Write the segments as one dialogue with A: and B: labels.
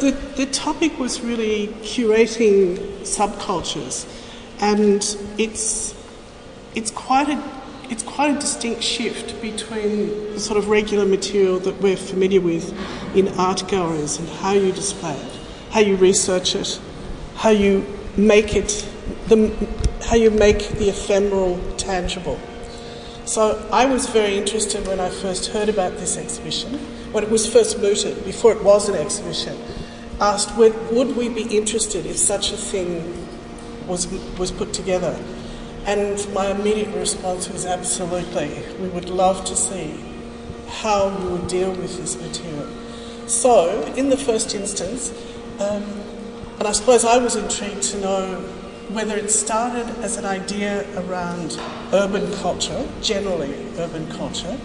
A: The, the topic was really curating subcultures, and it's it's quite a it's quite a distinct shift between the sort of regular material that we're familiar with in art galleries and how you display it, how you research it, how you make it, the, how you make the ephemeral tangible. So I was very interested when I first heard about this exhibition, when it was first mooted, before it was an exhibition, asked would, would we be interested if such a thing was, was put together. And my immediate response was absolutely. We would love to see how you would deal with this material. So, in the first instance, um, and I suppose I was intrigued to know whether it started as an idea around urban culture, generally urban culture,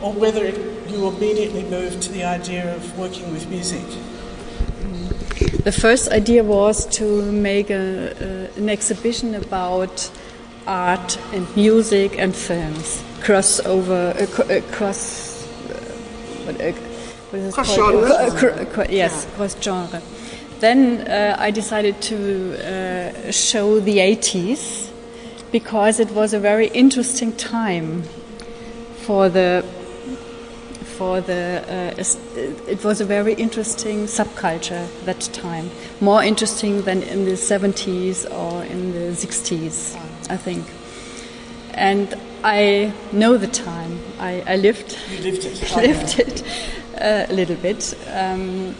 A: or whether it, you immediately moved to the idea of working with music.
B: The first idea was to make a, an exhibition about art and music and films, crossover, uh, uh, cross, uh, what, uh, what is
A: cross genre.
B: Uh, yes, yeah. cross genre. Then uh, I decided to show the 80s because it was a very interesting time for the for the uh, it was a very interesting subculture that time more interesting than in the 70s or in the 60s I think. And I know the time. I, I lived.
A: You lived it.
B: lived it uh, a little bit. Um,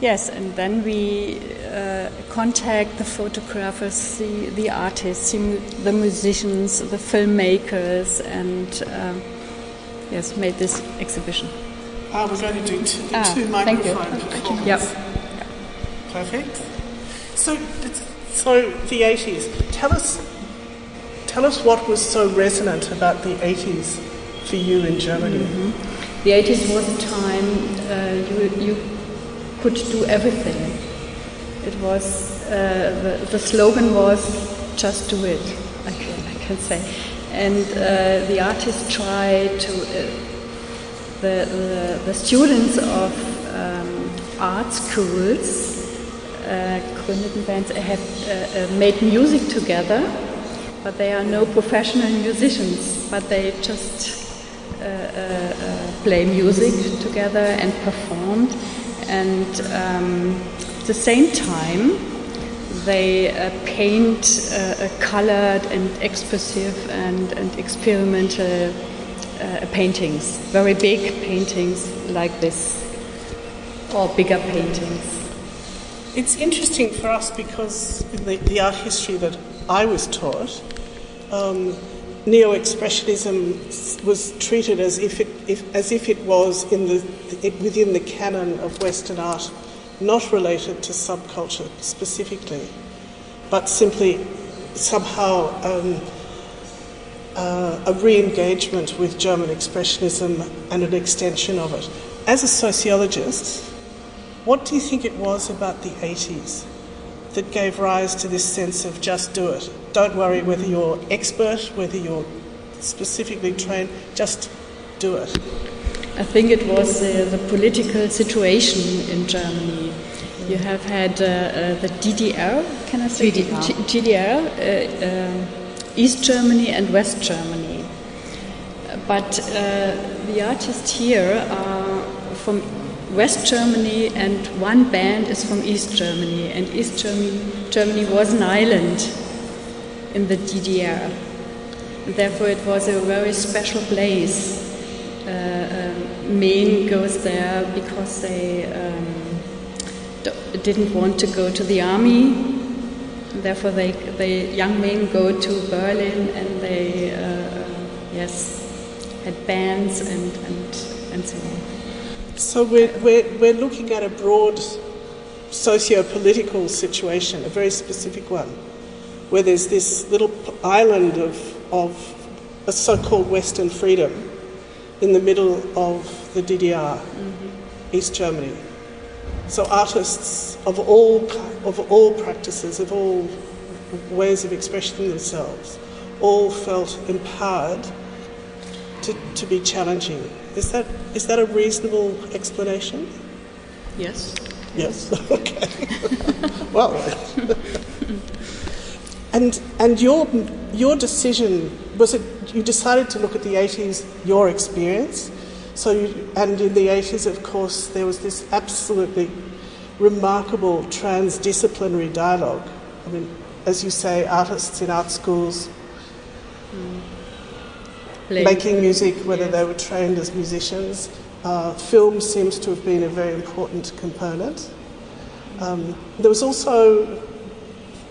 B: yes, and then we uh, contact the photographers, the, the artists, the musicians, the filmmakers, and um, yes, made this exhibition.
A: Ah, we're going to do two, ah, two microphone performances.
B: Yep.
A: Perfect. So, so the 80s. Tell us Tell us what was so resonant about the 80s for you in Germany.
B: Mm-hmm. The 80s was a time uh, you, you could do everything. It was, uh, the, the, slogan was just do it, I can, I can say. And uh, the artists try to, uh, the, the, the, students of um, art schools, uh, bands, have uh, uh, made music together but they are no professional musicians, but they just uh, uh, uh, play music together and perform. And um, at the same time, they uh, paint uh, colored and expressive and, and experimental uh, paintings, very big paintings like this, or bigger paintings.
A: It's interesting for us because in the, the art history that I was taught, um, neo expressionism was treated as if it, if, as if it was in the, within the canon of Western art, not related to subculture specifically, but simply somehow um, uh, a re engagement with German expressionism and an extension of it. As a sociologist, what do you think it was about the 80s that gave rise to this sense of just do it? Don't worry whether you're expert, whether you're specifically trained, just do it.
B: I think it was uh, the political situation in Germany. You have had uh, uh, the DDR, can I say?
C: GDR.
B: GDR, uh, uh, East Germany and West Germany. But uh, the artists here are from West Germany and one band is from East Germany. And East Germany, Germany was an island in the DDR. Therefore, it was a very special place. Uh, men goes there because they um, didn't want to go to the army. Therefore, they, they young men go to Berlin and they, uh, yes, had bands and, and, and so on.
A: So we're, we're, we're looking at a broad socio-political situation, a very specific one where there's this little island of, of a so called Western freedom in the middle of the DDR, mm-hmm. East Germany. So artists of all, of all practices, of all ways of expressing themselves, all felt empowered to, to be challenging. Is that, is that a reasonable explanation?
B: Yes.
A: Yes. Okay. well. and and your your decision was it? You decided to look at the eighties, your experience. So you, and in the eighties, of course, there was this absolutely remarkable transdisciplinary dialogue. I mean, as you say, artists in art schools
B: Playing.
A: making music, whether they were trained as musicians. Uh, film seems to have been a very important component. Um, there was also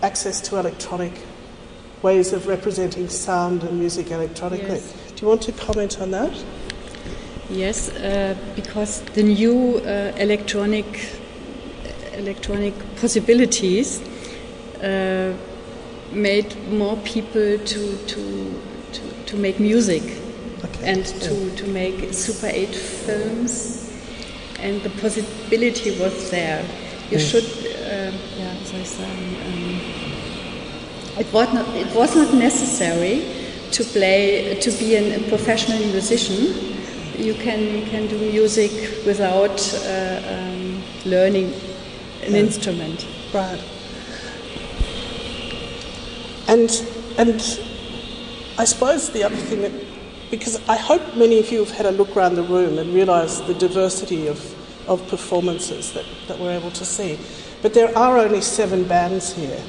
A: access to electronic ways of representing sound and music electronically.
B: Yes.
A: Do you want to comment on that?
B: Yes, uh, because the new uh, electronic electronic possibilities uh, made more people to to to, to make music
A: Okay.
B: and to, to make Super 8 films, and the possibility was there. You should, uh, yeah, as I said, um, it was not it was not necessary to play to be an, a professional musician. You can can do music without uh, um, learning an instrument.
A: Right. And and I suppose the other thing that because I hope many of you have had a look around the room and realised the diversity of, of performances that, that we're able to see. But there are only seven bands here.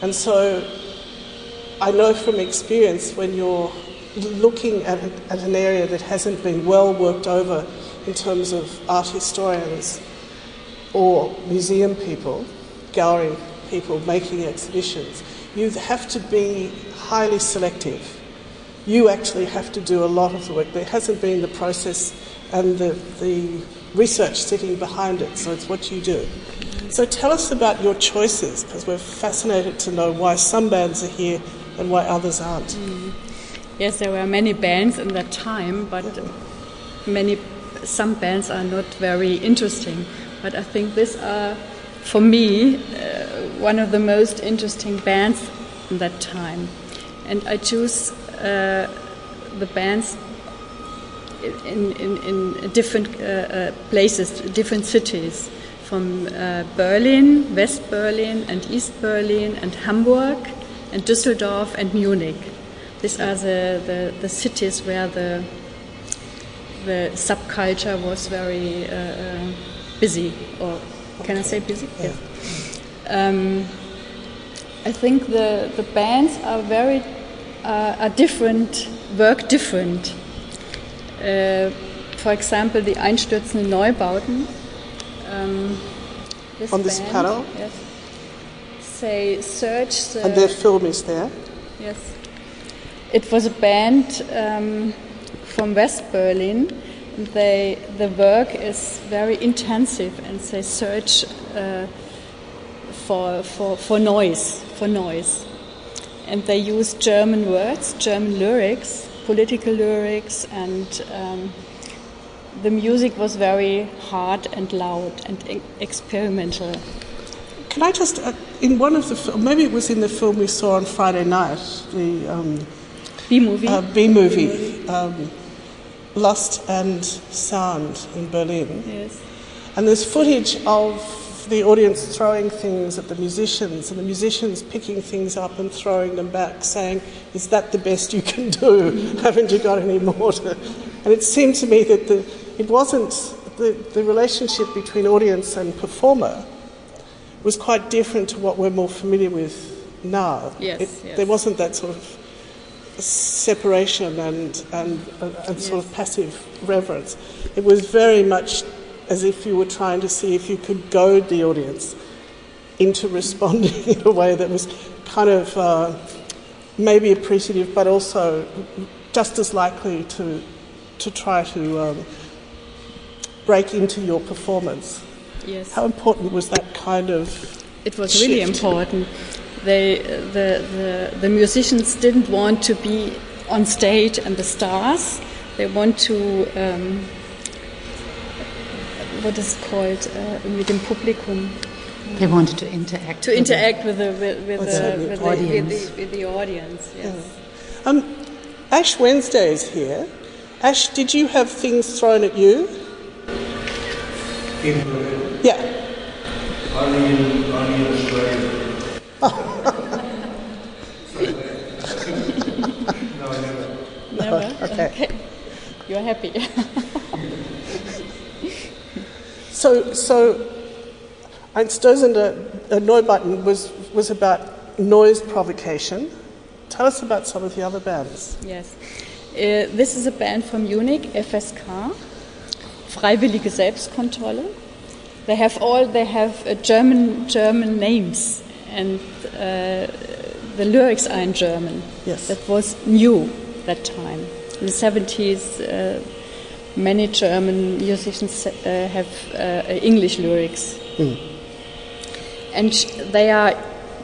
A: And so I know from experience when you're looking at, at an area that hasn't been well worked over in terms of art historians or museum people, gallery people making exhibitions, you have to be highly selective. You actually have to do a lot of the work. There hasn't been the process and the, the research sitting behind it, so it's what you do. So tell us about your choices, because we're fascinated to know why some bands are here and why others aren't. Mm.
B: Yes, there were many bands in that time, but many some bands are not very interesting. But I think these are, for me, uh, one of the most interesting bands in that time. And I choose uh, the bands in, in, in different uh, uh, places, different cities, from uh, Berlin, West Berlin, and East Berlin, and Hamburg, and Düsseldorf, and Munich. These are the, the, the cities where the the subculture was very uh, uh, busy, or can I say busy? Yes. Um, I think the, the bands are very uh, are different, work different. Uh, for example, the Einstürzende Neubauten. Um, this
A: On this
B: band,
A: panel?
B: yes, say search the
A: And their film is there.
B: Yes. It was a band um, from West Berlin. They, the work is very intensive and they search uh, for, for, for noise, for noise. And they use German words, German lyrics, political lyrics, and um, the music was very hard and loud and experimental.
A: Can I just, uh, in one of the, maybe it was in the film we saw on Friday night, the um,
B: B movie.
A: uh, B movie, um, Lust and Sound in Berlin.
B: yes.
A: And there's footage of the audience throwing things at the musicians, and the musicians picking things up and throwing them back, saying, Is that the best you can do? Haven't you got any more to. And it seemed to me that the, it wasn't the, the relationship between audience and performer was quite different to what we're more familiar with now.
B: Yes,
A: It-
B: yes.
A: There wasn't that sort of separation and, and, and sort of passive reverence. It was very much as if you were trying to see if you could goad the audience into responding in a way that was kind of uh, maybe appreciative, but also just as likely to, to try to um, break into your performance.
B: Yes.
A: How important was that kind of
B: It was really important. They, the, the, the musicians didn't want to be on stage and the stars. They want to, um, what is it called, uh, mit dem Publikum,
C: They wanted to interact.
B: to
C: with
B: interact with the, with, with,
A: With
B: the,
A: the
B: with, the, with,
C: audience.
B: the, with the audience. Yes.
A: Um, Ash Wednesday is here. Ash, did you have things thrown at you?
D: In Berlin.
A: Yeah.
D: Only in, only in Australia. No, never.
B: Never?
A: Okay.
B: You're happy.
A: So, so Einstürzende uh, Neubauten was, was about noise provocation. Tell us about some of the other bands.
B: yes. Uh, this is a band from Munich, FSK, Freiwillige Selbstkontrolle. They have all they have uh, German German names, and uh, the lyrics are in German.
A: Yes.
B: That was new that time. In the 70s, uh, many German musicians uh, have uh, English lyrics. And sh- they are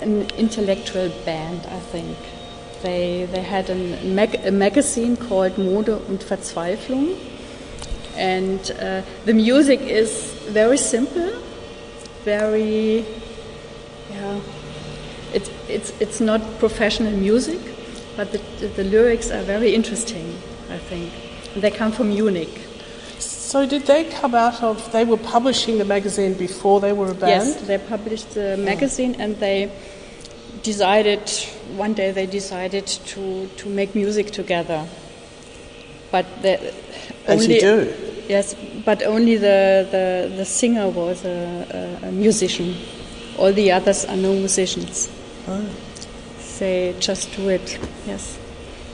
B: an intellectual band, I think. They, they had a, mag- a magazine called Mode und Verzweiflung. And uh, the music is very simple, very, yeah, it's, it's, it's not professional music, but the, the lyrics are very interesting, I think. And they come from Munich.
A: So, did they come out of? They were publishing the magazine before they were a band.
B: Yes, they published the magazine and they decided, one day they decided to, to make music together. But the,
A: As
B: only,
A: you do.
B: Yes, but only the, the, the singer was a, a, a musician. All the others are no musicians.
A: Oh.
B: They just do it, yes.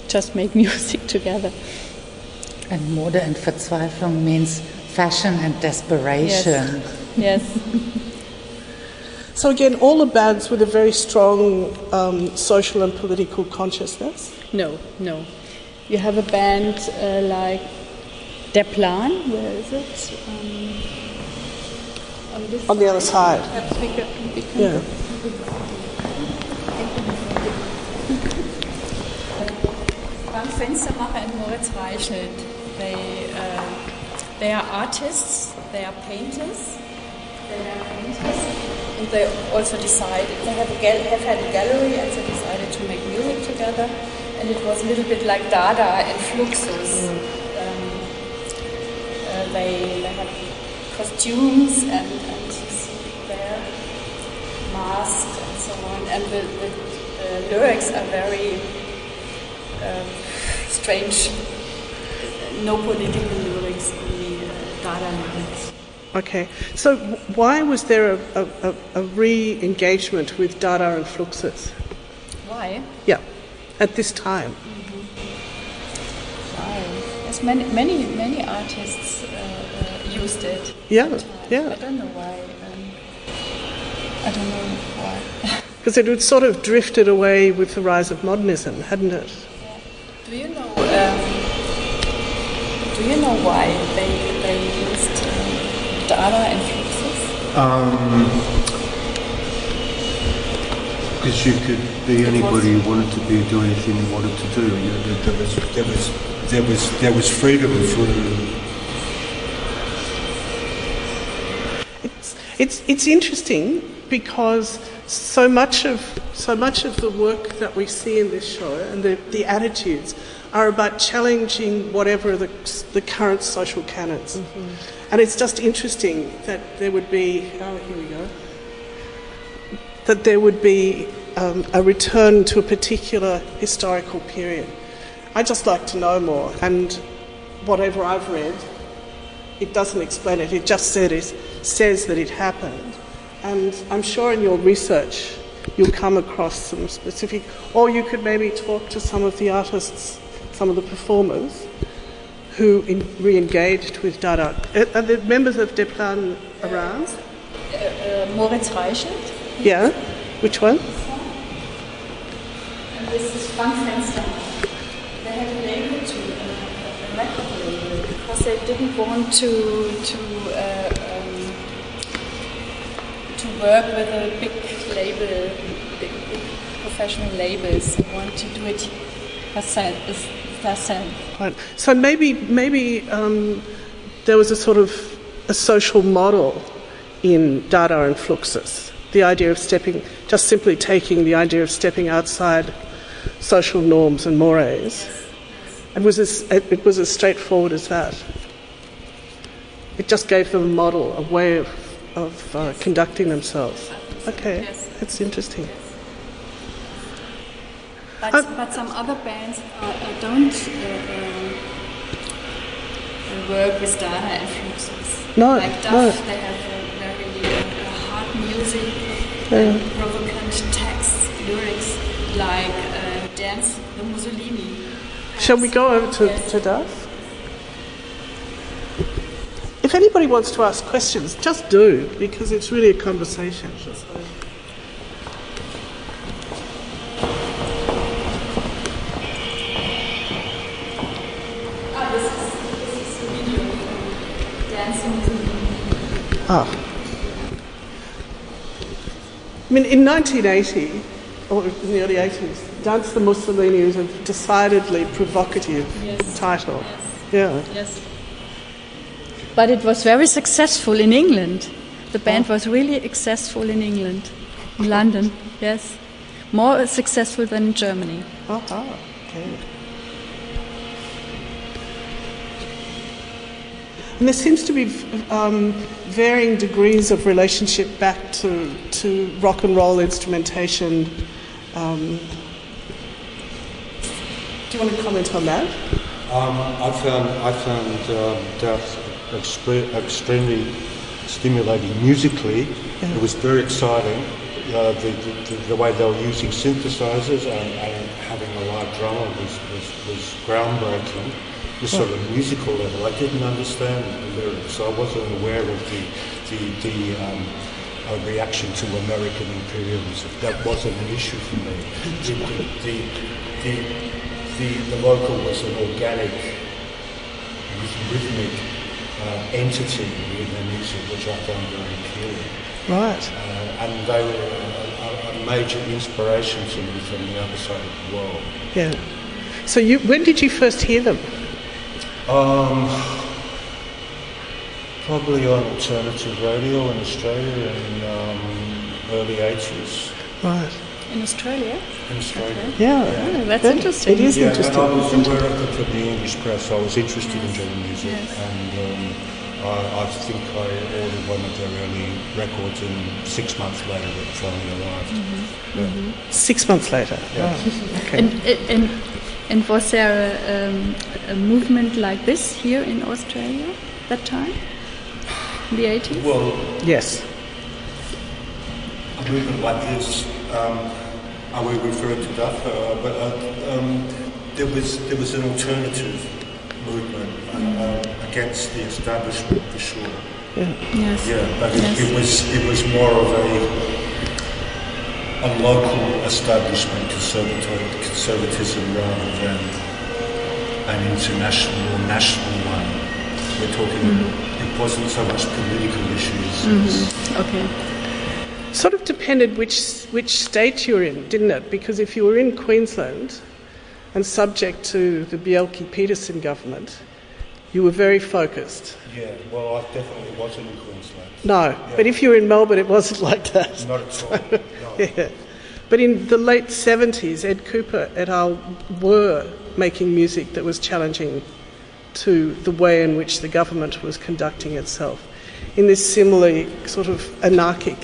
B: Just make music together.
C: And Mode and Verzweiflung means fashion and desperation.
B: Yes. yes.
A: So again, all the bands with a very strong um, social and political consciousness.
B: No, no. You have a band uh, like Der Plan, where is it? Um, on, this
A: On the other side.
B: Perhaps we can, we can
A: Yeah.
B: Beim Fenstermacher in Moritz Reichelt. They, uh, they are artists, they are painters, they are painters, and they also decided, they have, a gal- have had a gallery and they decided to make music together. And it was a little bit like Dada and Fluxus. Um, uh, they, costumes and, and there masks and so on. And the, the, the lyrics are very um, strange. No political lyrics, only uh, Dada lyrics.
A: Okay. So why was there a, a, a, a re-engagement with Dada and Fluxus?
B: Why?
A: Yeah. At this time.
B: Why? Yes, many, many, many artists used it.
A: Yeah,
B: at the time.
A: yeah.
B: I don't know why. Um, I don't know why.
A: Because it had sort of drifted away with the rise of modernism, hadn't it?
B: Do you know? Um, do you know why they they used um, Dada and Fluxus?
D: Um, because you could be anybody you wanted to be, do anything you wanted to do. You know, there, there was, there was, there was, there was freedom for.
A: It's, it's, interesting because so much of so much of the work that we see in this show and the, the attitudes are about challenging whatever the, the current social canons. And it's just interesting that there would be oh here we go that there would be um, a return to a particular historical period. I'd just like to know more, and whatever I've read, it doesn't explain it. It just said it, says that it happened. And I'm sure in your research you'll come across some specific, or you could maybe talk to some of the artists, some of the performers who in, re-engaged with Dada. Are are the members of Der Plan around?
B: Uh, Moritz Reichelt.
A: Yeah. Which one?
B: And this is Frank Fenster. They had a label to uh, a record label because they didn't want to to uh, to work with a big label, big, big professional labels. They want to do it herself. herself.
A: Right. So maybe maybe um, there was a sort of a social model in Dada and Fluxus. The idea of stepping, just simply taking the idea of stepping outside social norms and mores. It was as it, it was as straightforward as that. It just gave them a model, a way of of uh, conducting themselves. Okay,
B: Yes.
A: that's interesting.
B: But,
A: Uh,
B: but some other bands uh, uh, don't uh, uh, work with Dada influences.
A: No,
B: like DAF,
A: no.
B: they have a very uh, hard music, and provocant texts, lyrics, like uh, Dance the Mussolini.
A: Shall we go over to,
B: Yes.
A: to DAF? If anybody wants to ask questions, just do, because it's really a conversation.
B: Ah, this is, this is a video from Dance the Mussolini.
A: I mean, in 1980, or in the early 80s, Dance the Mussolini was a decidedly provocative
B: Yes.
A: title. Yeah.
B: Yes. But it was very successful in England. The band
A: Oh.
B: was really successful in England, in London, yes. More successful than in Germany.
A: Aha, okay. And there seems to be um, varying degrees of relationship back to, to rock and roll instrumentation. Um, do you want to comment on that?
D: Um, I found I found um, DAF extre- extremely stimulating musically. It was very exciting. Uh, the, the, the way they were using synthesizers and, and having a live drummer was, was, was groundbreaking. The sort of musical level, I didn't understand the lyrics, so I wasn't aware of the the, the um, uh, reaction to American imperialism. That wasn't an issue for me. The, the, the, the, the vocal was an organic, rhythmic uh, entity in the music, which I found very appealing.
A: Right.
D: Uh, and they were a, a, a major inspiration to me from the other side of the world.
A: Yeah. So you, when did you first hear them?
D: Um, probably on alternative radio in Australia in um, early 80s.
A: Right.
B: In Australia?
D: In Australia.
A: Yeah.
B: Oh, that's
A: That-
B: interesting.
A: It is
D: Yeah,
A: interesting.
D: and I was aware of it from the English press. I was interested in German music,
B: Yes.
D: and um, I, I think I ordered one of their early records, and six months later it finally arrived.
B: Mm-hmm.
D: Yeah.
A: Six months later.
D: Yeah.
A: Right. Okay.
B: And, and, and was there a, um, a movement like this here in Australia that time? The 80s?
D: Well,
A: yes.
D: a movement like this, um, are we referring to that? Uh, but uh, um, there was there was an alternative movement uh, against the establishment for sure. Yeah.
B: yes.
D: Yeah, but it,
B: Yes.
D: it was it was more of a a local establishment conservative, conservatism rather than an international or national one. We're talking. It wasn't so much political issues. as-
B: Okay.
A: Sort of depended which which state you were in, didn't it? Because if you were in Queensland and subject to the Bjelke Petersen government, you were very focused.
D: Yeah, well, I definitely wasn't in Queensland.
A: No, but if you were in Melbourne, it wasn't like that.
D: Not at all. No.
A: Yeah. But in the late 70s, Ed Kuepper et al. were making music that was challenging to the way in which the government was conducting itself in this similarly sort of anarchic.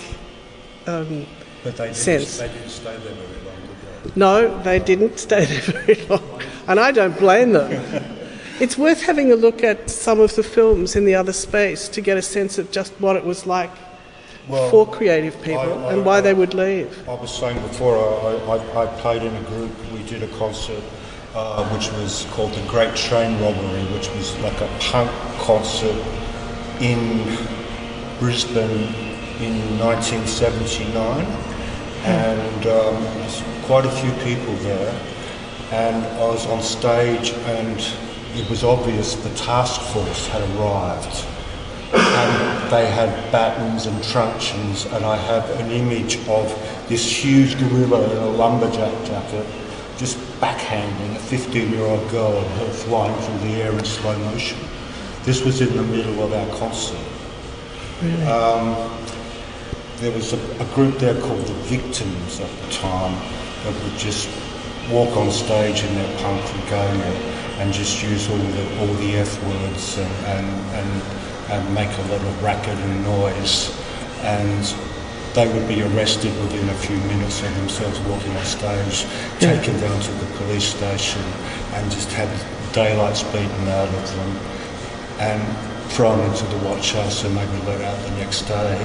A: Um,
D: But they didn't,
A: Sense.
D: they didn't stay there very long, did they?
A: no, they didn't stay there very long, and I don't blame them. It's worth having a look at some of the films in the other space to get a sense of just what it was like
D: Well,
A: for creative people
D: I- I-
A: and why they would leave.
D: I was saying before, I, I, I played in a group, we did a concert uh, which was called The Great Train Robbery, which was like a punk concert in Brisbane in 1979. And um, quite a few people there. And I was on stage, and it was obvious the task force had arrived and they had batons and truncheons, and I have an image of this huge gorilla in a lumberjack jacket just backhanding a 15 year old girl and her flying through the air in slow motion. This was in the middle of our concert. Um, there was a, a group there called the Victims at the time that would just walk on stage in their punk regalia and just use all the all the F words and and, and, and make a lot of racket and noise. and they would be arrested within a few minutes of themselves walking on stage, taken down to the police station, and just had daylights beaten out of them, and thrown into the watch house and maybe let out the next day.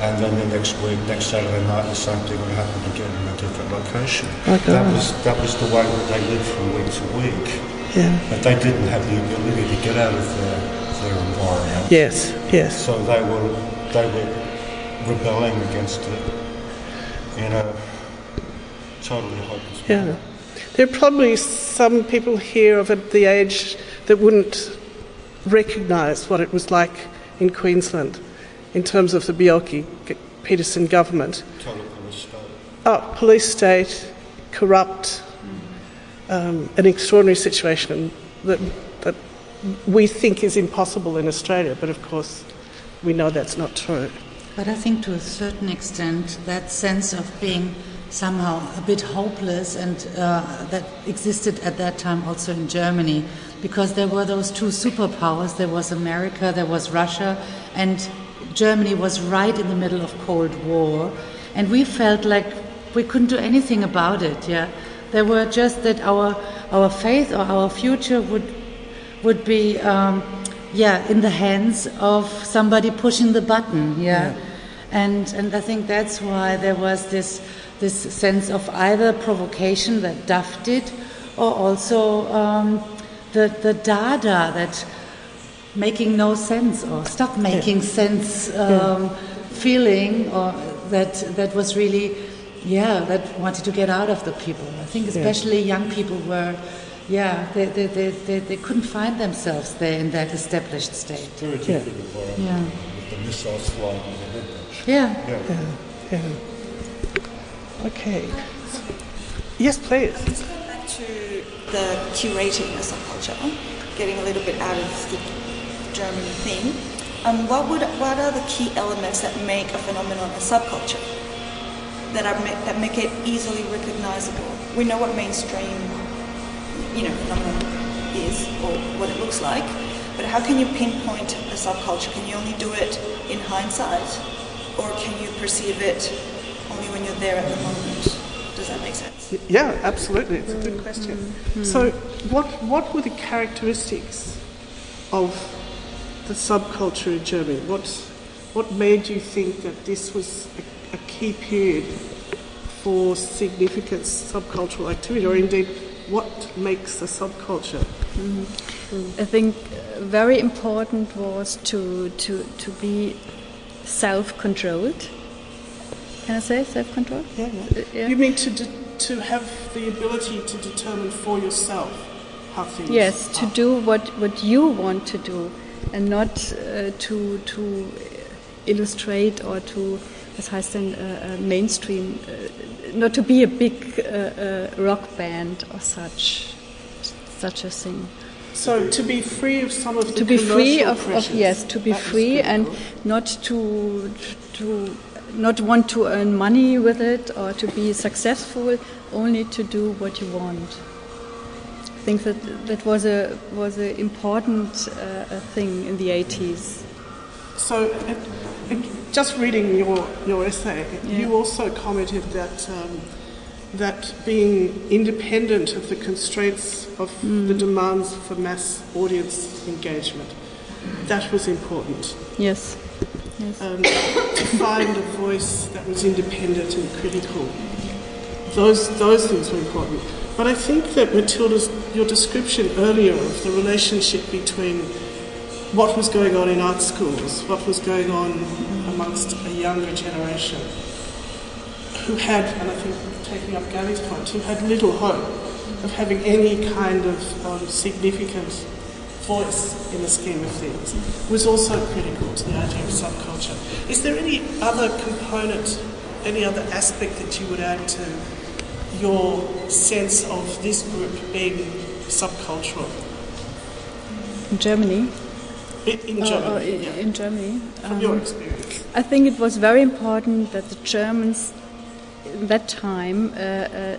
D: And then the next week, next Saturday night, the same thing would happen again in a different location. Oh, that was that was the way that they lived from week to week.
A: Yeah.
D: But they didn't have the ability to get out of their, their environment.
A: Yes, yes.
D: So they were they were rebelling against it in a totally hopeless
A: Yeah. There are probably some people here of the age that wouldn't recognise what it was like in Queensland in terms of the Bjelke Petersen government.
D: Total police state.
A: Oh, police state, corrupt, um, an extraordinary situation that, that we think is impossible in Australia, but of course we know that's not true.
C: But I think to a certain extent, that sense of being somehow a bit hopeless and uh, that existed at that time also in Germany because there were those two superpowers there was America, there was Russia, and Germany was right in the middle of Cold War. And we felt like we couldn't do anything about it, yeah. There were just that our, our faith or our future would would be um, yeah in the hands of somebody pushing the button yeah, and and I think that's why there was this this sense of either provocation that DAF did or also um, the the dada that making no sense or stop making sense um, feeling or that that was really yeah that wanted to get out of the people I think especially young people were yeah they, they, they, they, they couldn't find themselves there in that established state
D: Very different
C: Yeah.
D: with the missiles flying overhead.
C: yeah
D: Yeah.
A: Yeah. Okay. Yes, please.
E: Let's go back to the curating the subculture, getting a little bit out of the German theme. Um, what would what are the key elements that make a phenomenon a subculture? That are that make it easily recognizable. We know what mainstream, you know, phenomenon is or what it looks like, but how can you pinpoint a subculture? Can you only do it in hindsight, or can you perceive it only when you're there at the moment?
A: Yeah, absolutely. It's a good question. Hmm. So, what what were the characteristics of the subculture in Germany? What what made you think that this was a, a key period for significant subcultural activity, or hmm. indeed, what makes a subculture? Hmm.
B: I think very important was to to to be self-controlled. Can I say self-controlled?
A: Yeah,
B: Uh, yeah.
A: You mean to to have the ability to determine for yourself how things
B: Yes, to do what, what you want to do and not uh, to, to illustrate or to, was heißt denn, uh, uh, mainstream, uh, not to be a big uh, uh, rock band or such, such a thing.
A: So to be free of some of the
B: to be free of, of yes to be free and not to to not want to earn money with it or to be successful only to do what you want i think that that was a was an important uh, thing in the 80s
A: So, it, it, just reading your, your essay,
B: Yeah.
A: you also commented that um, that being independent of the constraints of the demands for mass audience engagement, that was important.
B: yes
A: Um, to find a voice that was independent and critical. Those, those things were important. But I think that Matilda's, your description earlier of the relationship between what was going on in art schools, what was going on amongst a younger generation, who had, and I think taking up Gary's point, who had little hope of having any kind of um, significant voice in the scheme of things, was also critical to the idea of subculture. Is there any other component, any other aspect that you would add to your sense of this group being subcultural?
B: in germany
A: In, in Germany,
B: or i-
A: yeah.
B: in germany
A: from your experience.
B: I think it was very important that the Germans in that time uh, uh,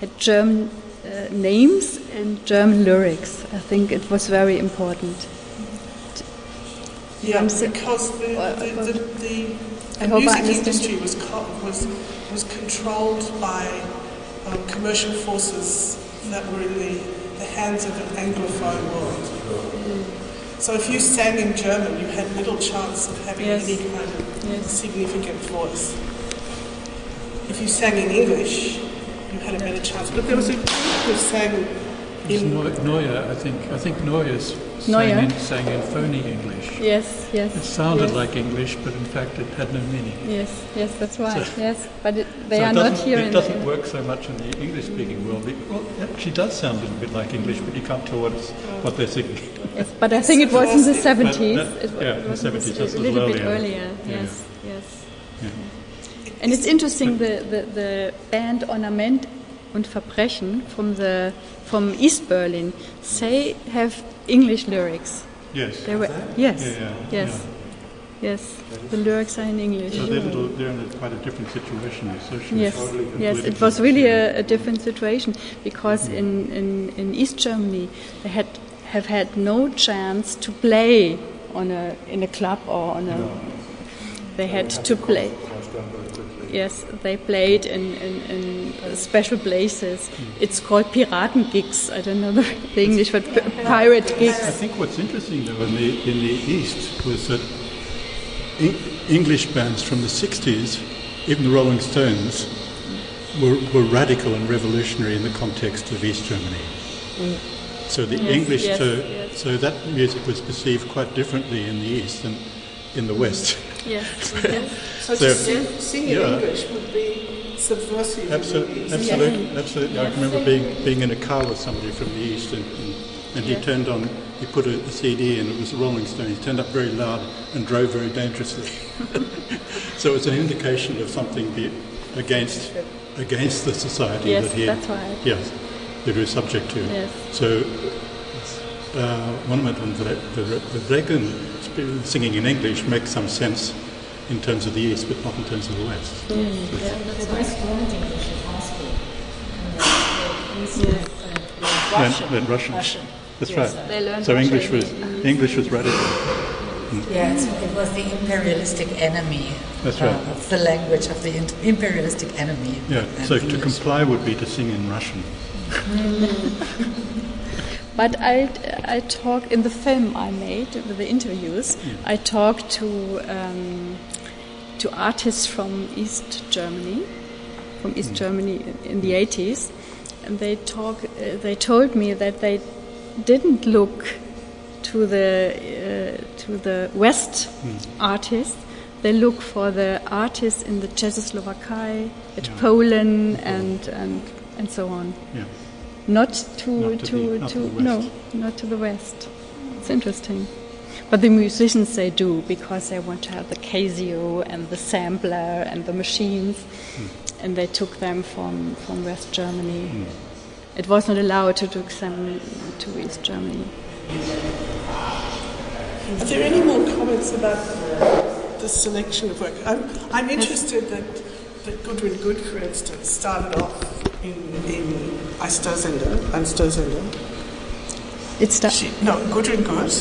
B: had German uh, names and German lyrics. I think it was very important.
A: Yeah, because the, the, the, the music industry was, was, was controlled by um, commercial forces that were in the, the hands of an Anglophone world. So if you sang in German, you had little chance of having
B: Yes.
A: any kind of
B: Yes.
A: significant voice. If you sang in English, you had a better chance. But there was a group who sang
F: It's
A: in
F: Neu- Neuer, I think. I think Neuer's
B: Neuer?
F: sang in, sang in phony English.
B: Yes, yes.
F: It sounded
B: yes.
F: like English, but in fact it had no meaning.
B: Yes, yes, that's right.
F: So-
B: yes, but it, they
F: So
B: are
F: it
B: not here
F: It
B: in
F: doesn't
B: in-
F: work so much in the English-speaking world. It, well, it actually does sound a little bit like English, but you can't tell what, it's, what they're singing.
B: Yes, but I think it was in the
A: But-
B: seventies.
F: that-
B: It wa-
F: yeah, the
B: was
F: 70s,
B: a
F: a
B: little
F: little
B: bit
F: earlier.
B: earlier. Yes, yes.
F: Yeah.
B: And it's interesting the, the, the band Ornament und Verbrechen from the from East Berlin. They have English lyrics.
F: Yes.
B: They were yes,
F: Yeah, yeah,
B: yes, yes. The lyrics are in English.
F: So they're, little, they're in a, quite a different situation socially.
B: Yes,
F: and
B: yes, it was really a, a different situation because in, in, in East Germany they had have had no chance to play on a in a club or on a. They had to play. Yes, they played in, in, in special places. Hmm. It's called Piraten gigs. I don't know the, the English, but pirate gigs.
F: I think what's interesting though in the in the East was that Eng- English bands from the '60s, even the Rolling Stones, were, were radical and revolutionary in the context of East Germany. Mm. So the
B: Yes,
F: English,
B: yes,
F: so,
B: yes.
F: so that music was perceived quite differently in the East than in the West. Mm.
B: Yes, yes.
A: So,
F: So-
A: to sing, sing in
F: yeah.
A: English would be subversive.
F: Absolutely, absolutely, absolutely. I remember being being in a car with somebody from the East, and, and, and he turned on, he put a, a CD in. It was the Rolling Stones. He turned up very loud and drove very dangerously. so it's an indication of something be, against against the society
B: Yes,
F: that he
B: that's right.
F: yes that he was subject to.
B: Yes.
F: So. Uh, one of the, the, the Reagan singing in English makes some sense in terms of the East, but not in terms of the West.
C: They both learned English in high school. And they- they used to, uh,
F: Then- then Russian. That's
C: Yes.
F: right.
B: They learned
F: so
B: Russian
F: English was
B: in-
F: English was radical.
C: Yeah, it's, it was the imperialistic enemy.
F: That's
C: uh,
F: right.
C: Of the language of the imperialistic enemy.
F: Yeah.
C: And
F: So to comply would be to sing in Russian.
B: But I, I talk in the film I made with the interviews. I talked to um, to artists from East Germany, from East Germany in- the 80s, and they talk. Uh, they told me that they didn't look to the uh, to the West artists. They look for the artists in the Czechoslovakia, at
F: Yeah.
B: Poland, and and and so on
F: Yeah.
B: not to
F: Not to
B: to,
F: the- not
B: to,
F: to
B: no not to the west it's interesting but the musicians they do because they want to have the casio and the sampler and the machines
F: Hmm.
B: and they took them from from west germany it was not allowed to take them to east germany
A: Are there any more comments about the selection of work? I'm, I'm interested that, that Gudrun Good, for instance, started off in, in Eistersender, Eistersender.
B: it's the,
A: She, no, Gudrun Gut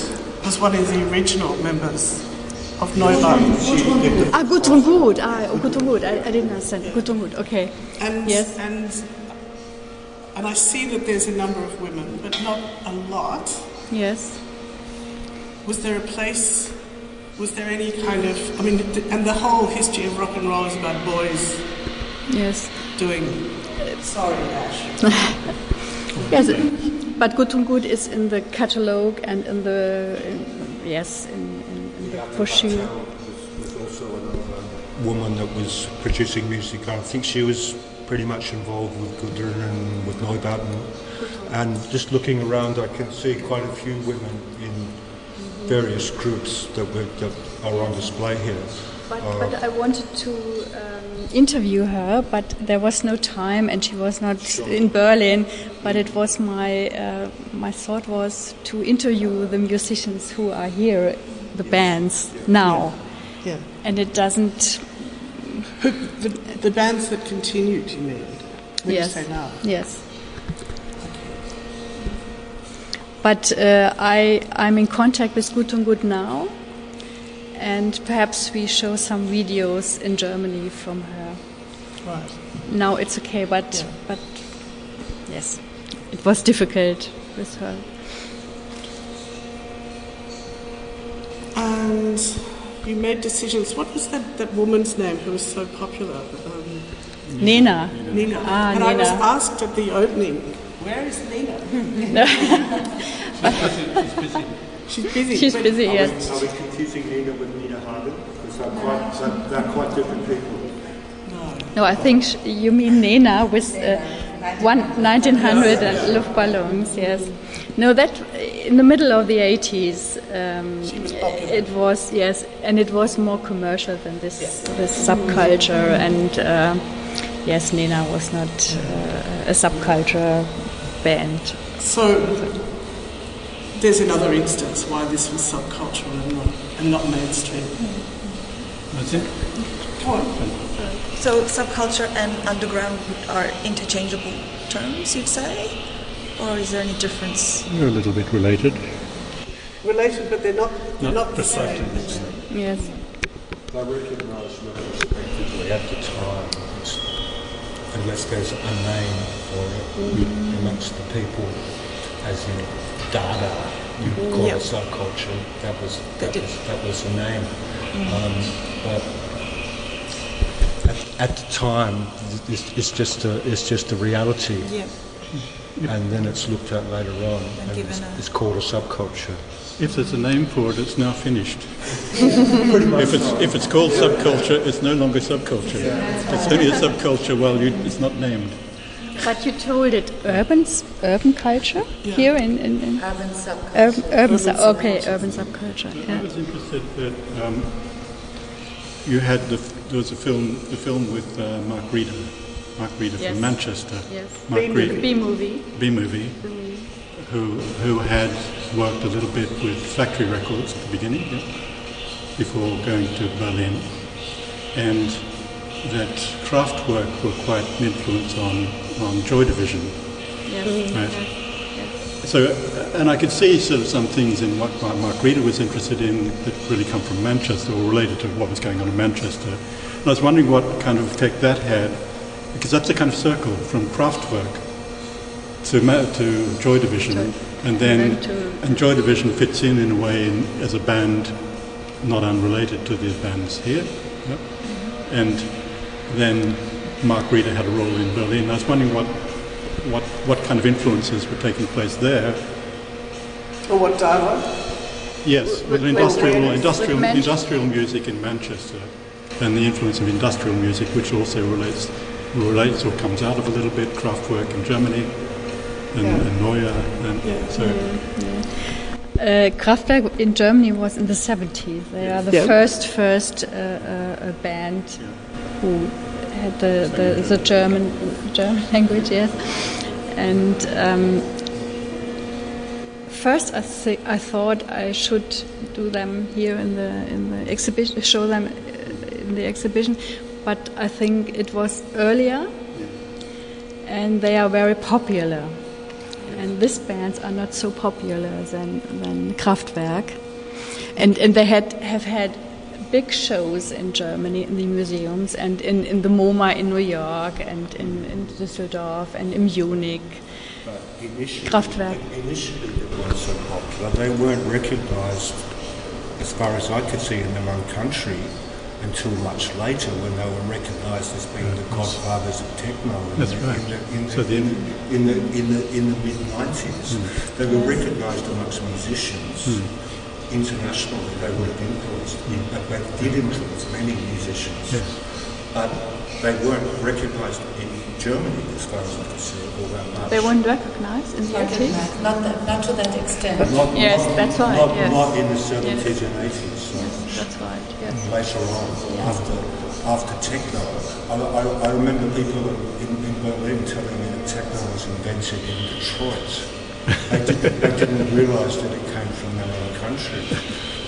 A: was one of the original members of Neubauten.
B: ah Gudrun Gut ah oh, Gudrun Gut I, I didn't understand. Gudrun Gut okay.
A: And,
B: Yes.
A: and, and I see that there's a number of women, but not a lot.
B: yes.
A: Was there a place, was there any kind of, I mean, and the whole history of rock and roll is about boys
B: yes.
A: doing, sorry, Ash.
B: Yes, but Gudrun Gut is in the catalogue and in the in, yes in, in, in the pushing.
D: was also another woman that was producing music. I think she was pretty much involved with Gudrun and with Neubauten. And just looking around, I can see quite a few women in various groups that, were, that are on display here.
B: But, but I wanted to um, interview her, but there was no time, and she was not in Berlin. But it was my uh, my thought was to interview the musicians who are here, the bands now,
A: Yeah.
B: and it doesn't.
A: The, the bands that continued, you mean? When
B: yes.
A: you say now.
B: Yes. But uh, I I'm in contact with Gudrun Gut now, and perhaps we show some videos in Germany from her.
A: Right.
B: Now it's okay, but
A: Yeah.
B: but yes, it was difficult with her.
A: And you made decisions. What was that, that woman's name who was so popular? Um,
B: Nena.
A: Nina.
B: Ah,
A: and I was asked at the opening, where is Nina? She's busy.
B: She's
A: but-
B: busy,
D: Are
B: yes.
D: we, are we confusing Nina with Nina Hagen? Because they're quite, they're, they're quite different people.
B: No, I think sh- you mean Nena with uh, one 1900 and Luftballons. Yes. No, that in the middle of the 80s, um, it was yes, and it was more commercial than this this subculture. And uh, yes, Nena was not uh, a subculture band.
A: So there's another instance why this was subcultural and not, and not mainstream.
F: That's it.
A: Come on.
E: So subculture and underground are interchangeable terms, you'd say? Or is there any difference?
F: They're a little bit related.
A: Related, but they're not, they're
F: Not
A: not the same.
B: Yes.
D: They recognised retrospectively at the time, it's- unless there's a name for it mm-hmm. amongst the people, as in Dada, you call
E: Yep.
D: it subculture. That was
E: They
D: that was that was the name. Um, but at, at the time, it's, it's just a it's just a reality,
E: Yeah.
D: and then it's looked at later on, and
E: given
D: it's,
E: a-
D: it's called a subculture.
F: If there's a name for it, it's now finished. if it's if it's called subculture, it's no longer subculture. It's only a subculture while you, it's not named.
B: But you told it urban urban culture here in, in, in
C: Urban subculture.
B: urban, urban, sub- okay urban subculture.
F: I
B: Yeah.
F: was interested that um, you had the, there was a film the film with uh, Mark Reeder, Mark Reeder
B: Yes.
F: from Manchester.
B: Yes.
F: Mark Reeder,
B: B movie.
F: B movie, who who had worked a little bit with Factory Records at the beginning, yeah, before going to Berlin, and that Kraftwerk were quite an influence on on Joy Division.
B: Yes.
F: Right. So, uh, and I could see sort of some things in what Mark Mark Reeder was interested in that really come from Manchester or related to what was going on in Manchester. And I was wondering what kind of effect that had, because that's a kind of circle from Kraftwerk to, Ma- to Joy Division, and then
B: And then
F: and Joy Division fits in in a way in, as a band not unrelated to the bands here. Yep. And then Mark Reeder had a role in Berlin. I was wondering what, what, what kind of influences were taking place there.
A: Or what dialogue?
F: Yes,
A: With-
F: with
A: with
F: industrial,
A: awareness.
F: industrial,
B: With
F: industrial music in Manchester, and the influence of industrial music, which also relates, relates or comes out of a little bit Kraftwerk in Germany, and,
A: Yeah.
F: and Neuer, and so. Mm-hmm.
B: Uh, Kraftwerk in Germany was in the 70s. They are the
A: Yeah.
B: first first uh, uh, band who had the, the, the German German language, yes. And um, first, I thi- I thought I should do them here in the in the exhibition, show them uh, in the exhibition, but I think it was earlier, and they are very popular and these bands are not so popular than, than Kraftwerk. And, and they had, have had big shows in Germany in the museums and in, in the MoMA in New York and in, in Düsseldorf and in Munich.
D: Initially,
B: Kraftwerk.
D: initially weren't so popular. They weren't recognised, as far as I could see, in their own country until much later when they were recognised as being the godfathers of techno. In
F: That's
D: the,
F: right.
D: In the, in
F: So
D: the,
F: the-
D: in the, in the, in the mid 90s, hmm. they were recognised amongst musicians. Hmm. Internationally, they would have influenced, hmm. but they did influence many musicians.
F: Yes.
D: But they weren't recognised in Germany, as far as I could see, all that much.
B: They weren't recognized in the 80s?
C: Recognized, not, that, not to that extent.
D: Not,
B: Yes,
D: not,
B: that's right,
D: Not,
B: yes.
D: not in the 70s and 80s. So
B: That's right, yes.
D: Later on, after after techno, I, I, I remember people in, in Berlin telling me that techno was invented in Detroit. They didn't, they didn't realise that it came from another country,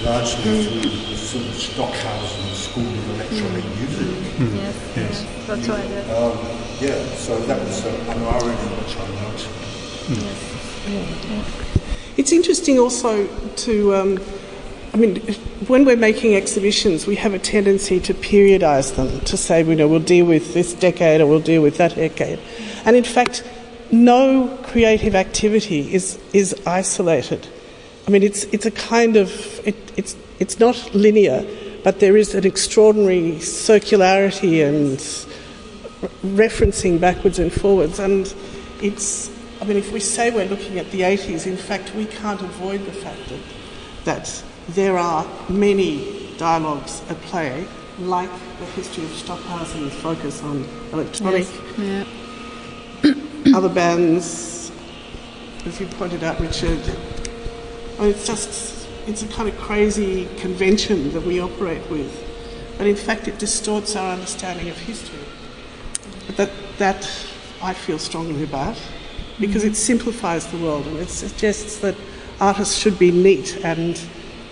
D: largely mm. through the sort of Stockhausen School of Electronic Music.
B: Yes, yes, that's right, yes.
D: Um, yeah, so that was uh, an irony which I noted.
A: It's interesting also to um, I mean, when we're making exhibitions, we have a tendency to periodize them, to say, you know, we'll deal with this decade or we'll deal with that decade. And in fact, no creative activity is, is isolated. I mean, it's, it's a kind of, it, it's, it's not linear, but there is an extraordinary circularity and referencing backwards and forwards. And it's, I mean, if we say we're looking at the 80s, in fact, we can't avoid the fact that, that there are many dialogues at play, like the history of Stockhausen's focus on electronic.
B: Yeah.
A: Other bands, as you pointed out, Richard, I mean, it's just, it's a kind of crazy convention that we operate with. But in fact, it distorts our understanding of history. But that, that I feel strongly about because it simplifies the world and it suggests that artists should be neat and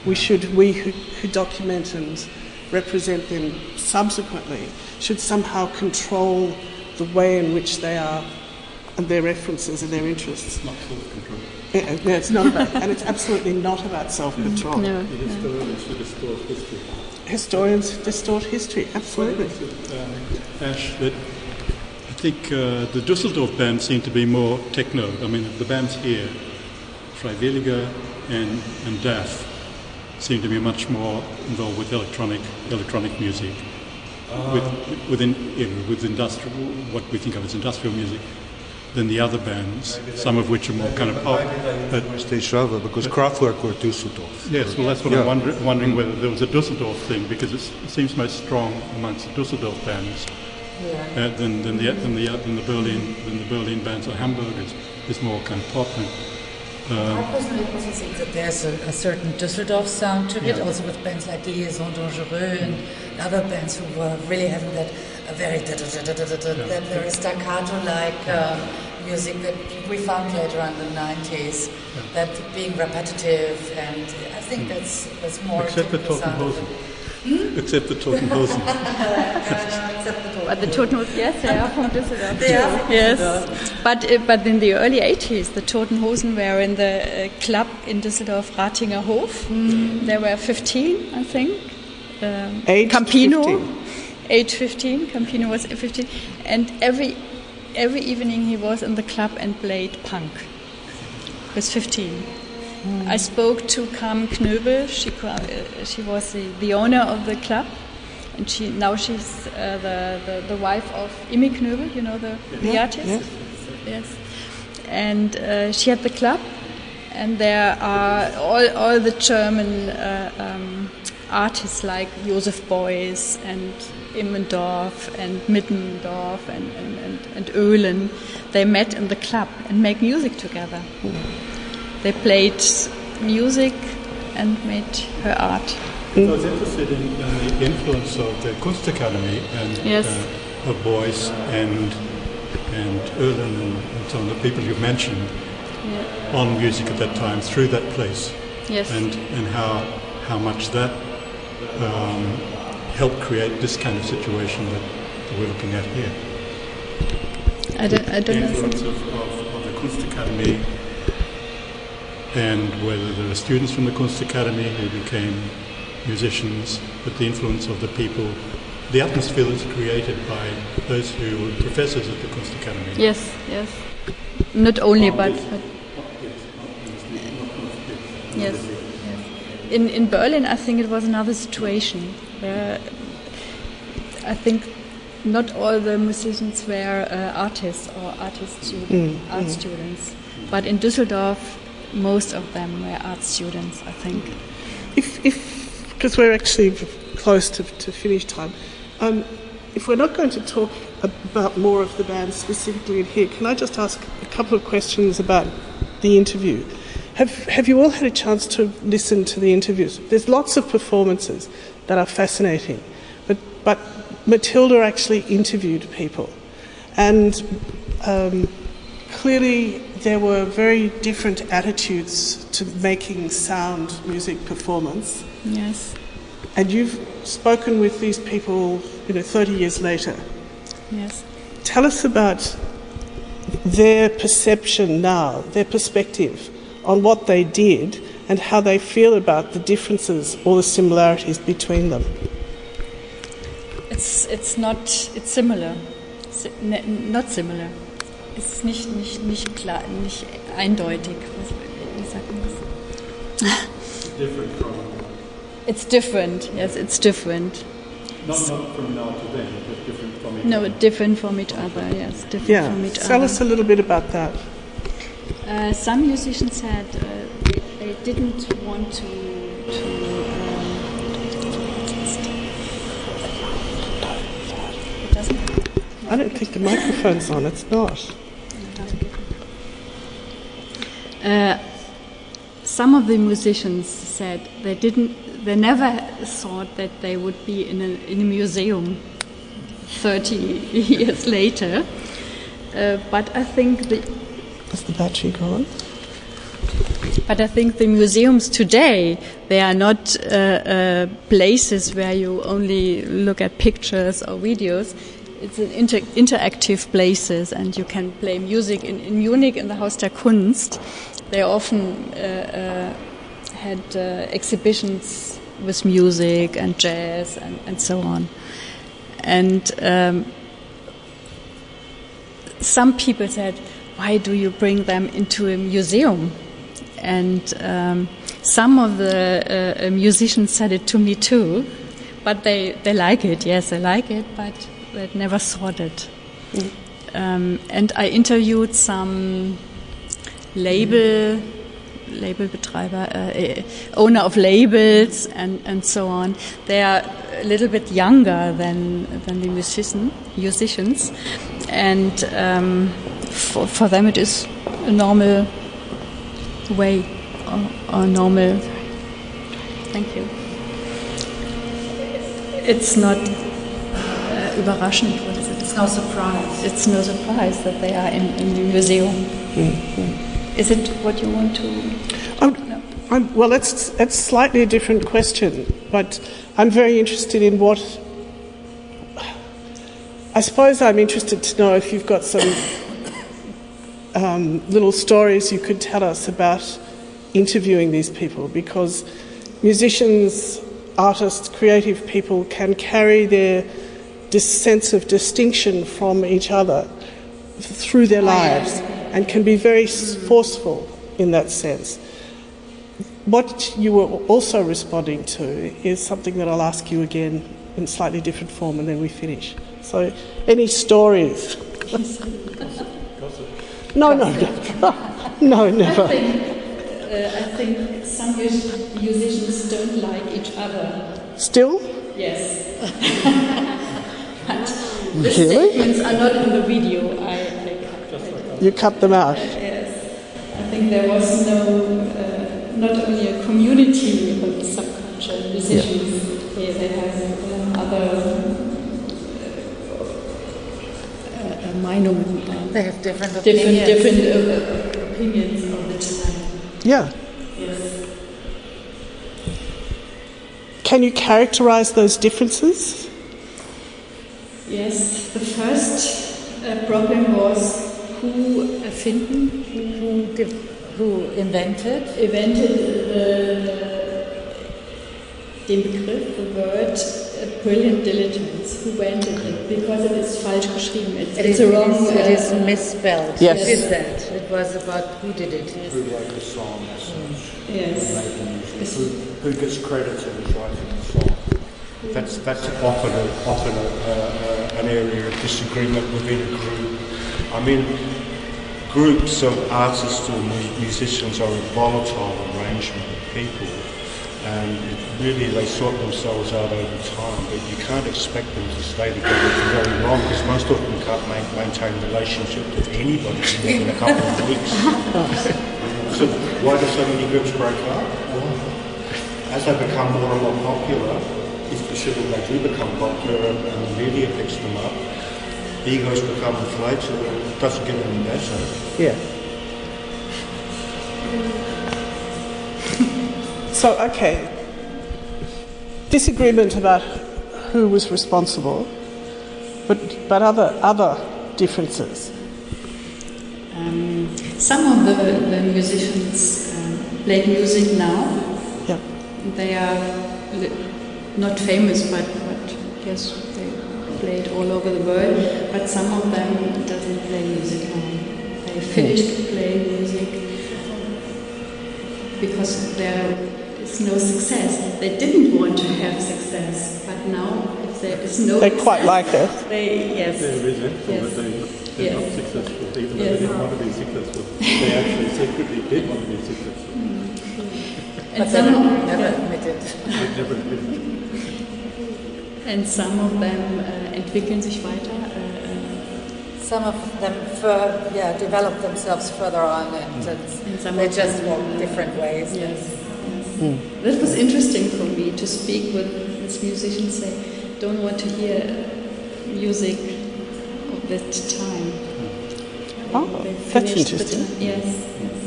A: we should, we who, who document and represent them subsequently, should somehow control the way in which they are and their references and their interests.
F: Not self-control.
A: Yeah, no, it's not about, and it's absolutely not about self-control.
B: No.
F: Historians who distort history.
A: Historians distort history, absolutely.
F: Um, Ash, that I think uh, the Dusseldorf band seem to be more techno. I mean, the bands here, Freiwilliger and, and DAF, seem to be much more involved with electronic electronic music, with, within you know, with industrial what we think of as industrial music, than the other bands. Some of which are more kind of pop. But
D: Stage Travel, because Kraftwerk were Dusseldorf.
F: yes, well, that's what
D: Yeah.
F: I'm wonder, wondering whether there was a Dusseldorf thing because it's, it seems most strong amongst the Dusseldorf bands. Uh, than, than, the, than, the, than the Berlin than the Berlin bands or Hamburg is, is more kind of pop and
C: I personally also think that there's a, a certain Düsseldorf sound to it, also with bands like Liaisons Dangereuses and other bands who were really having that a very very staccato-like um, music that we found later on in the 90s, that being repetitive, and I think that's that's more
F: except the
C: typical sound Toten
F: Hosen.
C: it.
F: Except the Toten Hosen.
C: Except the
B: But the Toten Hosen, yes, they are from Düsseldorf.
C: They are from
B: yes. But uh, but in the early 80s, the Toten Hosen were in the uh, club in Düsseldorf, Ratinger Hof. There were 15, I think. Um,
A: Age
B: Campino,
A: 15.
B: Age 15. Campino was 15, and every every evening he was in the club and played punk. He was 15. I spoke to Carmen Knoebel. She uh, she was the, the owner of the club, and she now she's uh, the, the the wife of Imi Knoebel. You know the the artist.
A: yeah.
B: Yes. And uh, she had the club, and there are all all the German uh, um, artists like Josef Beuys and Immendorff and Mittendorf and, and, and, and Oehlen. They met in the club and make music together. They played music and made her art.
F: I was interested in, in the influence of the Kunstakademie and
B: Yes.
F: uh, of Beuys and and Oehlen and, and some of the people you've mentioned on music at that time through that place,
B: Yes.
F: and and how how much that um, helped create this kind of situation that, we're looking at here.
B: I don't, I
F: The
B: don't know.
F: influence of, of, of the Kunstakademie and whether there are students from the Kunstakademie who became musicians, but the influence of the people, the atmosphere that's created by those who were professors at the Kunstakademie.
B: Yes, yes. Not only, but, but yes, yes. In in Berlin, I think it was another situation where I think not all the musicians were uh, artists or artist student, art students, but in Düsseldorf, most of them were art students. I think.
A: If, if because we're actually close to, to finish time, um, if we're not going to talk about more of the band specifically in here, can I just ask a couple of questions about the interview? Have, have you all had a chance to listen to the interviews? There's lots of performances that are fascinating, but, but Matilda actually interviewed people. And um, clearly there were very different attitudes to making sound music performance.
B: Yes,
A: And you've spoken with these people, you know, 30 years later.
B: yes.
A: Tell us about their perception now, their perspective on what they did and how they feel about the differences or the similarities between them.
B: It's, it's not, it's similar. Si- not similar. It's nicht, nicht, nicht klar, nicht eindeutig. Was, wie sagt man das?
F: Different from,
B: It's different, yes, it's different.
F: not, not from now to then, but different from each
B: No,
F: other.
B: different from each other, yes, different
A: Yeah,
B: from each
A: tell
B: other.
A: us a little bit about that.
B: Uh, some musicians said uh, they, they didn't want to. to um, it doesn't.
A: I don't think the microphone's on, it's not.
B: Uh, some of the musicians said they didn't. They never thought that they would be in a, in a museum 30 years later. Uh, but I think the
A: Is the battery gone?
B: But I think the museums today, they are not uh, uh, places where you only look at pictures or videos. It's an inter- interactive places, and you can play music. In, in Munich, in the Haus der Kunst, they often uh, uh, had uh, exhibitions with music and jazz and, and so on. And um, some people said, why do you bring them into a museum? And um, some of the uh, uh, musicians said it to me too, but they, they like it, yes, they like it, but they never thought it. Um, and I interviewed some label labelbetreiber, uh, uh, owner of labels, and, and so on. They are a little bit younger than than the musician musicians, and um, for for them it is a normal way or, or normal. Thank you. It's not uh, überraschend. What is it?
C: It's no surprise.
B: It's no surprise that they are in, in the museum. Mm, mm. Is it what you want to?
A: I'm, I'm, well, that's, that's slightly a different question, but I'm very interested in what. I suppose I'm interested to know if you've got some um, little stories you could tell us about interviewing these people, because musicians, artists, creative people can carry their sense of distinction from each other through their lives and can be very forceful in that sense. What you were also responding to is something that I'll ask you again in slightly different form and then we finish. So, any stories? no, no, no. no, never.
B: Uh, I think some musicians don't like each other.
A: Still?
B: Yes. the
A: Really?
B: statements are not in the video. I, I cut it.
A: You cut them out.
B: Yes. I think there was no, uh, not only a community of subculture musicians. They, they have um, other Meinungen. uh,
C: They have different
B: different
C: opinions.
B: different uh, opinions of the time.
A: Yeah.
B: Yes.
A: Can you characterize those differences?
B: Yes, the first uh, problem was who erfinden,
C: Who, div- who invented?
B: invented the, den Begriff, the word uh, brilliant Dilettantes. Who invented it? Because it is falsch geschrieben. It's,
C: It
B: it's
C: is,
B: a wrong.
C: it is
B: uh,
C: misspelled.
A: Yes.
C: Who did that? It was about who did it.
D: Who wrote the song as such?
B: yes.
D: Made the music. Who, who gets credit for writing the song? That's, that's often, a, often a, uh, an area of disagreement within a group. I mean, groups of artists or musicians are a volatile arrangement of people and really they sort themselves out over time but you can't expect them to stay together for very long because most of them can't ma- maintain relationships with anybody within a couple of weeks. So why do so many groups break up? Well, as they become more and more popular, if assuming they do become popular and, and the media picks them up, the egos become inflated and it doesn't get any better.
A: Yeah. Mm. So, okay. Disagreement about who was responsible, but, but other, other differences.
B: Um, some of the, the musicians um, played music now.
A: Yeah.
B: They are not famous, but, but yes, they played all over the world. But some of them doesn't play music now. They finished playing music because there is no success. They didn't want to have success, but now if there is no,
A: They quite like it.
B: They yes,
F: They're resentful
B: Yes.
F: that they, they're not
B: Yes.
F: successful, even though
B: Yes.
F: they didn't want to be successful. They actually secretly did want to be successful.
B: and
C: But
B: some
C: never, never admitted.
F: They never admitted.
B: and some of them äh, entwickeln sich weiter. Äh,
C: Some of them, fur, yeah, develop themselves further on, and,
B: And some
C: they just
B: them,
C: walk
B: uh,
C: different ways.
B: Yes. Yes. That was interesting for me to speak with this musicians say, don't want to hear music of that time.
A: Oh,
B: They
A: that's
B: finished the
A: interesting.
B: Yes, yes.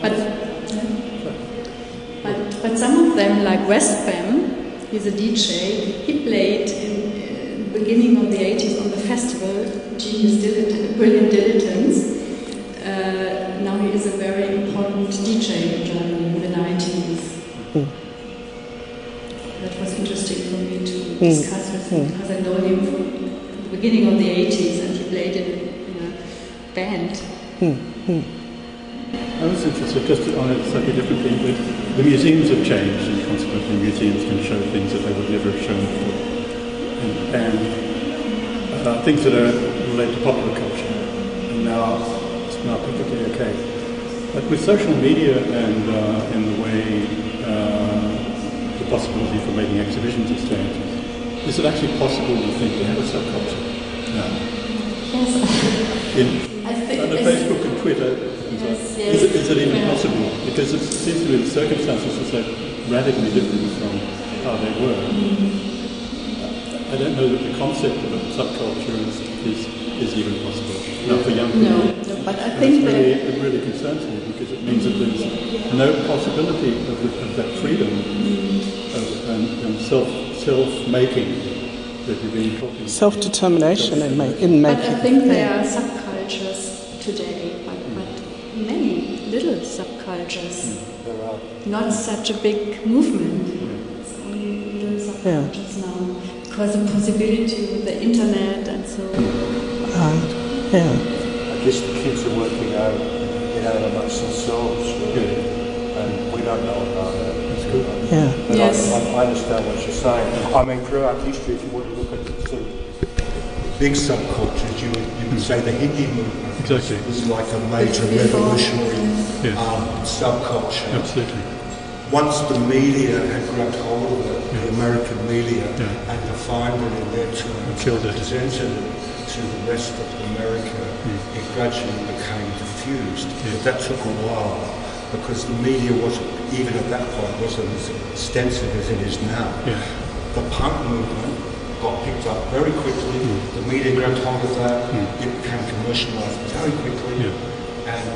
B: But, but, but some of them, like Westbam, he's a DJ, he played in uh, the beginning of the 80s on the festival, Genius Dilet- Brilliant Dilettantes. Uh, now he is a very important DJ in Germany in the 90s. That was interesting for me to discuss with him because I know him from the beginning of the 80s and he played in, in a band.
F: I was interested, just on a slightly different thing, that the museums have changed and consequently museums can show things that they would never have shown before. And, and uh, things that are related to popular culture. And now it's now perfectly okay. But with social media and uh, in the way uh, the possibility for making exhibitions has changed, is it actually possible, you think, to have a subculture now?
B: Yes,
F: In,
B: I think
F: under Facebook and Twitter, and so-
B: Yes,
F: is, it, it even
B: Yeah.
F: possible? Because it seems to me the circumstances are so radically different from how they were. Mm-hmm. I don't know that the concept of a subculture is, is, is even possible. Not for young people.
B: No, no, but I
F: And
B: think
F: it's really, it really concerns me because it means that there's no possibility of, the, of that freedom of, and, and self self making that you've been talking about.
A: Self determination in, ma- in
B: But
A: making.
B: I think there are subcultures today, but, but many little subcultures.
D: Hmm, there are.
B: Not such a big movement. It's only little subcultures now. Because of possibility with the internet and so
A: Right. Um, yeah.
D: I guess the kids are working out, you know, amongst themselves, really. And we don't know about that. That's.
A: Yeah.
D: But
B: Yes.
D: I, I, I understand what you're saying. I mean, throughout history, if you want to look at sort of big subcultures, you would, you would say the hippie movement
F: Exactly.
D: was like a major revolutionary
F: Yes.
D: um, subculture.
F: Absolutely.
D: Once the media had grabbed hold of it, the American media,
F: Yeah.
D: and defined it in their terms,
F: killed it.
D: presented it to the rest of America, it gradually became diffused. But that took a while because the media wasn't, even at that point, wasn't as extensive as it is now.
F: Yeah.
D: The punk movement got picked up very quickly. The media grabbed hold of that. It became commercialized very quickly.
F: Yeah.
D: And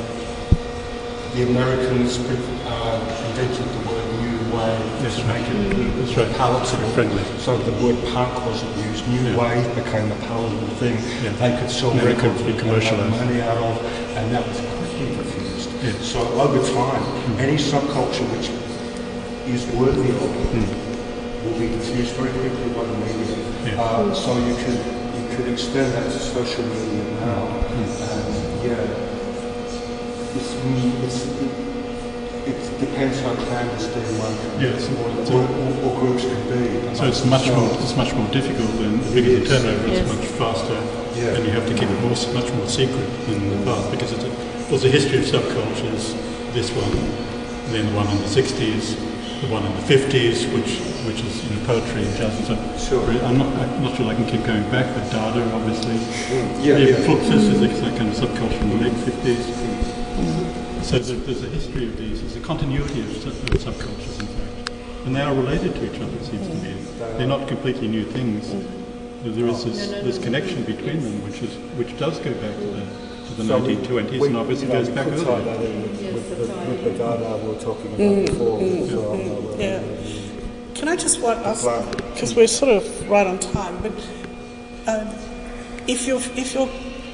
D: the Americans uh, invented the word new wave
F: That's
D: to
F: right.
D: make it
F: That's right.
D: palatable.
F: Friendly.
D: So the word punk wasn't used. New
F: Yeah.
D: wave became a palatable thing.
F: Yeah.
D: They could sell
F: And it could
D: records
F: be
D: and
F: commercialized.
D: money out of, and that was quickly.
F: Yeah.
D: So over time, any subculture which is worthy of will be diffused very quickly by the media.
F: Yeah.
D: Uh, so you could you could extend that to social media now, and yeah, it's, mm, it's, it, it depends how clandestine one can,
F: Yes.
D: or,
F: So-
D: or, or, or groups can be.
F: So it's much more it's much more difficult than the bigger the
D: Yes.
F: turnover
B: Yes.
F: is much faster,
D: Yeah.
F: and you have to keep it more much more secret than the past because it's a, there's a history of subcultures. This one, then the one in the '60s, the one in the '50s, which which is you know poetry and jazz and so.
D: Sure.
F: I'm not I'm not sure I can keep going back, but Dada obviously. Hmm.
D: Yeah,
F: Even
D: yeah.
F: Fluxus is a kind of subculture in the late '50s. Hmm. So there- there's a history of these. There's a continuity of, sub- of subcultures, in fact, and they are related to each other. It seems to me they're not completely new things. Hmm. There is this,
B: No, no, no,
F: this connection between them, which is which does go back to the to the
D: So
F: 1920s,
D: we-
F: and obviously
D: you know,
F: goes back
D: could tie
F: earlier.
D: that in with,
B: Yes,
D: with, the,
B: right.
D: with the Dada we were talking about before as well. uh,
A: Yeah. Can I just want us, because we're sort of right on time, but um, if you're if you're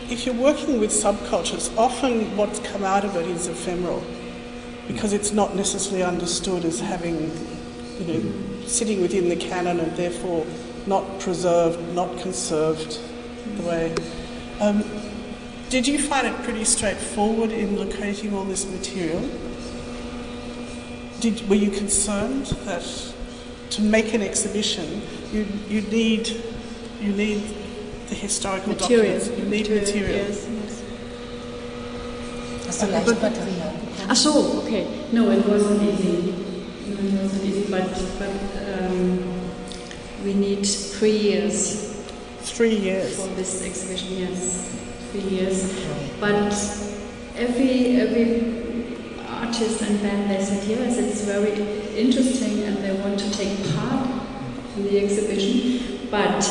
A: if you're working with subcultures, often what's come out of it is ephemeral. because it's not necessarily understood as having, you know, sitting within the canon and therefore not preserved, not conserved the way. Um, did you find it pretty straightforward in locating all this material? Did, were you concerned that to make an exhibition, you, you need you need the historical
B: Material.
A: documents. You need material.
B: Yes, yes.
C: Hast du leicht Material?
B: Ach so, okay. No, it wasn't easy. No, it wasn't easy, but, but um, we need three years
A: Three years.
B: for this exhibition, yes. Three years. But every, every artist and band, they said, yes, it's very interesting and they want to take part in the exhibition. But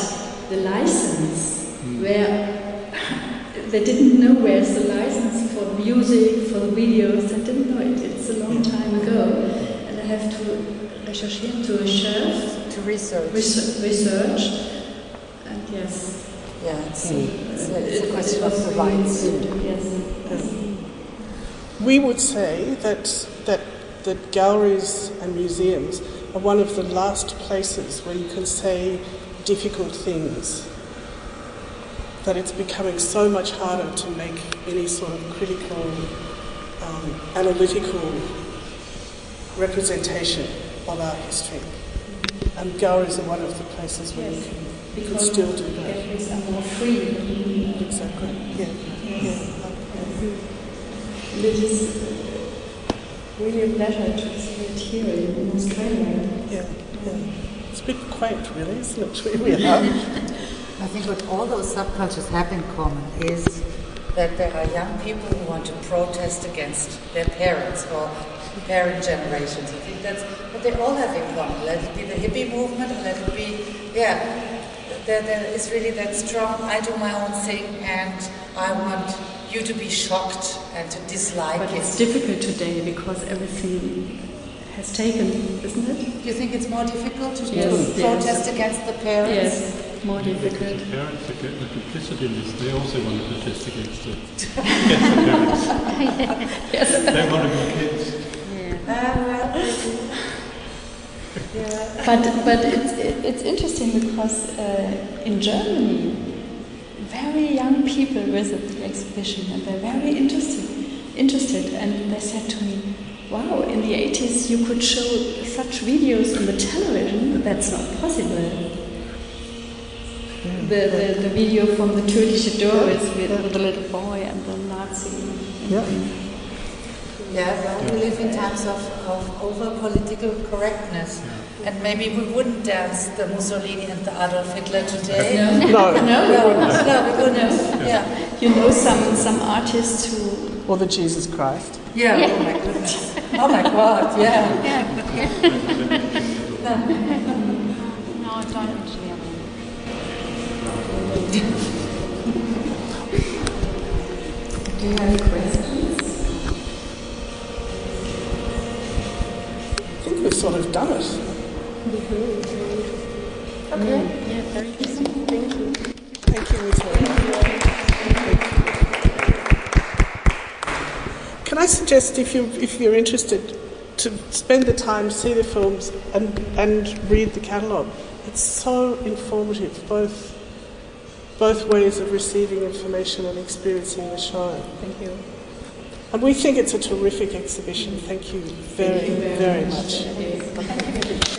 B: the license, hmm. where they didn't know where's the license for music, for the videos, they didn't know it. It's a long time ago. And I have to rechercher, to research,
C: To research.
B: research, research. And yes,
C: Yeah, it's, it's, a, it's a question of the rights.
B: good, Yes.
A: We would say that that that galleries and museums are one of the last places where you can say difficult things. That it's becoming so much harder to make any sort of critical, um, analytical representation of our history. And galleries are one of the places where you can, you can still do that.
B: galleries are more free.
A: Exactly. Yeah. Yeah.
B: It is really a pleasure to see it here in Australia.
A: Yeah. yeah. It's a bit quaint, really, isn't it? Where we are.
C: I think what all those subcultures have in common is that there are young people who want to protest against their parents or parent generations. I think that's what they all have in common. Let it be the hippie movement, or let it be, yeah, there, there is really that strong, I do my own thing and I want you to be shocked and to dislike
B: But it's difficult today because everything has taken, isn't it?
C: Do you think it's more difficult to, to
B: Yes, yes.
C: protest against the parents?
B: Yes, more difficult.
F: The parents that get the complicity in this, they also want to protest against it. against the parents.
B: Yes.
F: They want to be kids.
B: Um, But but it's it's interesting because uh, in Germany, very young people visit the exhibition and they're very interested interested and they said to me, "Wow, in the 80s you could show such videos on the television. That's not possible." The, the, the video from the Turkish Doors with, with the little boy and the Nazi.
A: Yeah.
C: Yeah, well, we live in times of, of over political correctness. And maybe we wouldn't dance the Mussolini and the Adolf Hitler today.
A: No.
B: No,
C: No, no, we wouldn't. Yeah.
B: You know some some artists who
A: Or the Jesus Christ.
C: Yeah, oh my goodness. Oh my god, yeah.
G: No, I don't. Actually.
B: Do you have any questions?
A: I think we've sort of done it.
B: Okay. Yeah, very interesting. Thank you.
A: Thank you. Can I suggest, if you if you're interested, to spend the time, see the films, and and read the catalogue. It's so informative, both both ways of receiving information and experiencing the show.
B: Thank you.
A: And we think it's a terrific exhibition. Thank you very, very much.
B: Thank you.